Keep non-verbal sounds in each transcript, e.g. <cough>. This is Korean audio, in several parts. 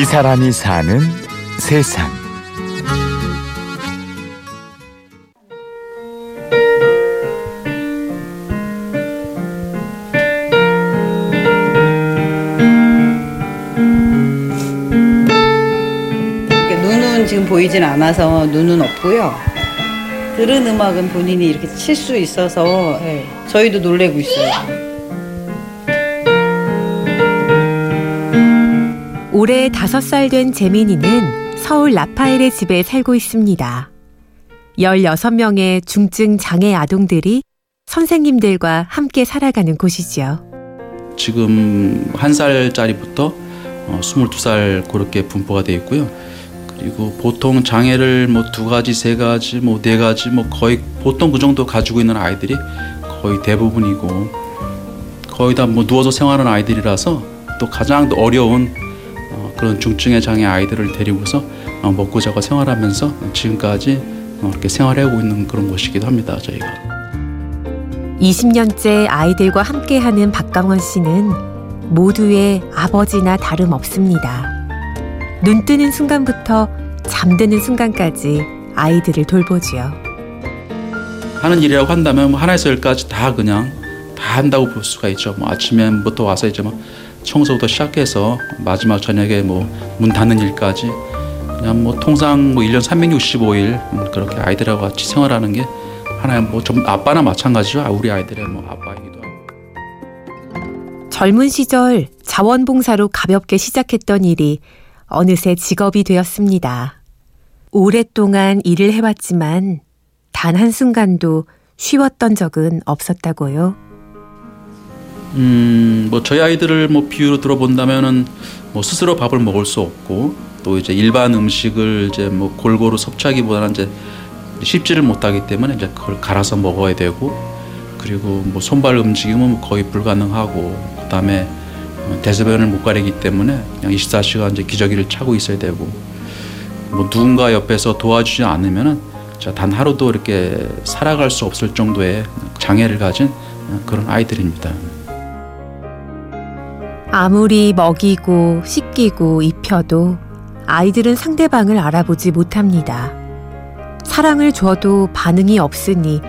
이 사람이 사는 세상. 눈은 지금 보이진 않아서 눈은 없고요. 들은 음악은 본인이 이렇게 칠 수 있어서 예, 저희도 놀래고 있어요. 올해 다섯 살 된 재민이는 서울 라파엘의 집에 살고 있습니다. 16명의 중증 장애 아동들이 선생님들과 함께 살아가는 곳이지요. 지금 한 살짜리부터 어, 22살 그렇게 분포가 되어 있고요. 그리고 보통 장애를 뭐 두 가지, 세 가지, 뭐 네 가지, 뭐 거의 보통 그 정도 가지고 있는 아이들이 거의 대부분이고 거의 다 뭐 누워서 생활하는 아이들이라서 또 가장 어려운 어, 그런 중증의 장애 아이들을 데리고서 어, 먹고 자고 생활하면서 지금까지 어, 이렇게 생활하고 있는 그런 곳이기도 합니다. 저희가. 20년째 아이들과 함께하는 박강원 씨는 모두의 아버지나 다름 없습니다. 눈 뜨는 순간부터 잠드는 순간까지 아이들을 돌보지요. 하는 일이라고 한다면 뭐 하나에서 열까지 다 그냥 다 한다고 볼 수가 있죠. 뭐 아침에부터 와서 이제 뭐 청소부터 시작해서 마지막 저녁에 뭐 문 닫는 일까지 그냥 뭐 통상 뭐 1년 365일 그렇게 아이들하고 같이 생활하는 게 하나의 뭐 좀 아빠나 마찬가지죠. 아, 우리 아이들의 뭐 아빠이기도 하고. 젊은 시절 자원봉사로 가볍게 시작했던 일이 어느새 직업이 되었습니다. 오랫동안 일을 해왔지만 단 한순간도 쉬웠던 적은 없었다고요. 음, 뭐 저희 아이들을 뭐 비유로 들어본다면은 뭐 스스로 밥을 먹을 수 없고 또 이제 일반 음식을 이제 뭐 골고루 섭취하기보다는 이제 씹지를 못하기 때문에 이제 그걸 갈아서 먹어야 되고 그리고 뭐 손발 움직임은 뭐 거의 불가능하고 그다음에 대소변을 못 가리기 때문에 그냥 24시간 이제 기저귀를 차고 있어야 되고 뭐 누군가 옆에서 도와주지 않으면은 단 하루도 이렇게 살아갈 수 없을 정도의 장애를 가진 그런 아이들입니다. 아무리 먹이고 씻기고 입혀도 아이들은 상대방을 알아보지 못합니다. 사랑을 줘도 반응이 없으니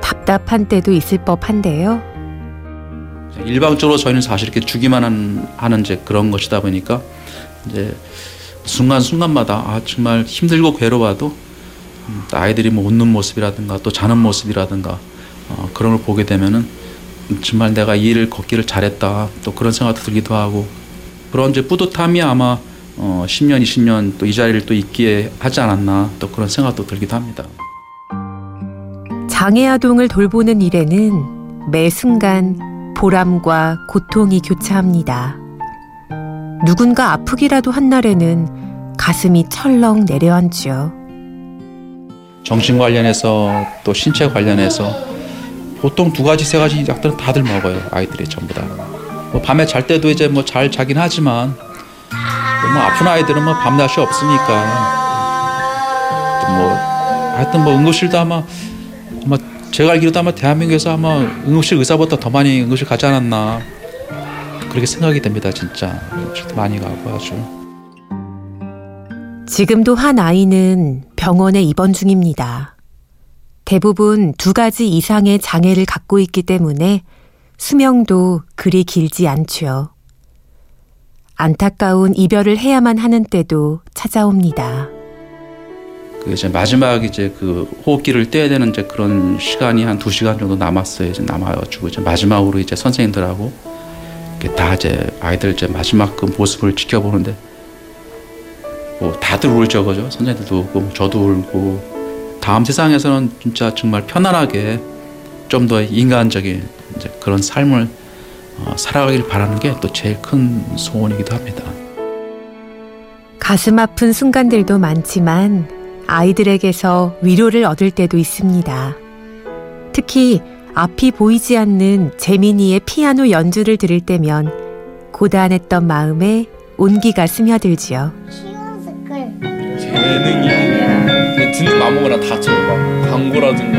답답한 때도 있을 법한데요. 일방적으로 저희는 사실 이렇게 주기만 하는, 하는 이제 그런 것이다 보니까 이제 순간순간마다 아 정말 힘들고 괴로워도 아이들이 뭐 웃는 모습이라든가 또 자는 모습이라든가 어, 그런 걸 보게 되면은 정말 내가 이 일을 걷기를 잘했다 또 그런 생각도 들기도 하고 그런 이제 뿌듯함이 아마 어, 10년 20년 또 이 자리를 또 있기에 하지 않았나 또 그런 생각도 들기도 합니다. 장애 아동을 돌보는 일에는 매 순간 보람과 고통이 교차합니다. 누군가 아프기라도 한 날에는 가슴이 철렁 내려앉죠. 정신 관련해서 또 신체 관련해서 보통 두 가지 세 가지 약들은 다들 먹어요 아이들이 전부 다. 뭐 밤에 잘 때도 이제 뭐 잘 자긴 하지만 뭐 아픈 아이들은 뭐 밤낮이 없으니까 뭐 하여튼 뭐 응급실도 아마 아마 제가 알기로도 아마 대한민국에서 아마 응급실 의사보다 더 많이 응급실 가지 않았나 그렇게 생각이 됩니다 진짜 응급실도 많이 가고 아주. 지금도 한 아이는 병원에 입원 중입니다. 대부분 두 가지 이상의 장애를 갖고 있기 때문에 수명도 그리 길지 않죠. 안타까운 이별을 해야만 하는 때도 찾아옵니다. 그 이제 마지막 이제 그 호흡기를 떼야 되는 이제 그런 시간이 한 두 시간 정도 남았어요. 이제 남아가지고 이제 마지막으로 이제 선생님들하고 다 이제 아이들 이제 마지막 그 모습을 지켜보는데 뭐 다들 울죠, 그죠? 선생님들도 울고 저도 울고 다음 세상에서는 진짜 정말 편안하게 좀 더 인간적인 이제 그런 삶을 어, 살아가길 바라는 게 또 제일 큰 소원이기도 합니다. 가슴 아픈 순간들도 많지만 아이들에게서 위로를 얻을 때도 있습니다. 특히 앞이 보이지 않는 재민이의 피아노 연주를 들을 때면 고단했던 마음에 온기가 스며들지요. 재능이 듣는 마음먹으나 다 쳐요. 막 광고라든가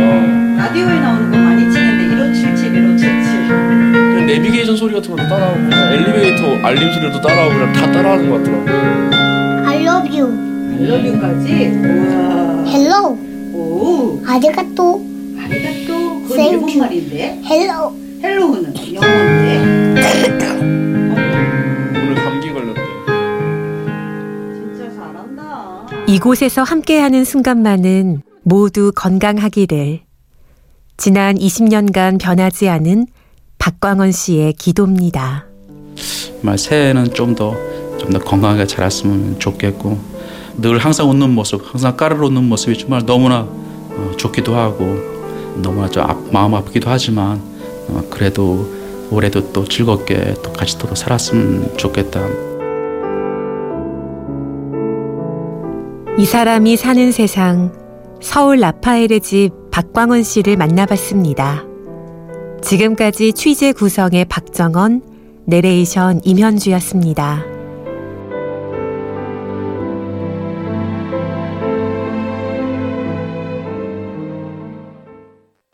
라디오에 나오는 거 많이 치는데 1577, 1577. 그냥 내비게이션 소리 같은 것도 따라하고 엘리베이터 알림 소리도 따라하고 그냥 다 따라하는 것 같더라고요. love you. 알러뷰까지? 우와. Hello. 오. 아리가또. 아리가또. 그건 일본 you. 말인데. Hello. 헬로우는 영어인데. <laughs> 이곳에서 함께하는 순간만은 모두 건강하기를. 지난 20년간 변하지 않은 박광원 씨의 기도입니다. 정말 새해는 좀 더 좀 더 건강하게 자랐으면 좋겠고 늘 항상 웃는 모습, 항상 까르르 웃는 모습이 정말 너무나 어, 좋기도 하고 너무나 좀 아- 마음 아프기도 하지만 어, 그래도 올해도 또 즐겁게 또 같이 또 살았으면 좋겠다. 이 사람이 사는 세상 서울 라파엘의 집 박광원 씨를 만나봤습니다. 지금까지 취재 구성의 박정원, 내레이션 임현주였습니다.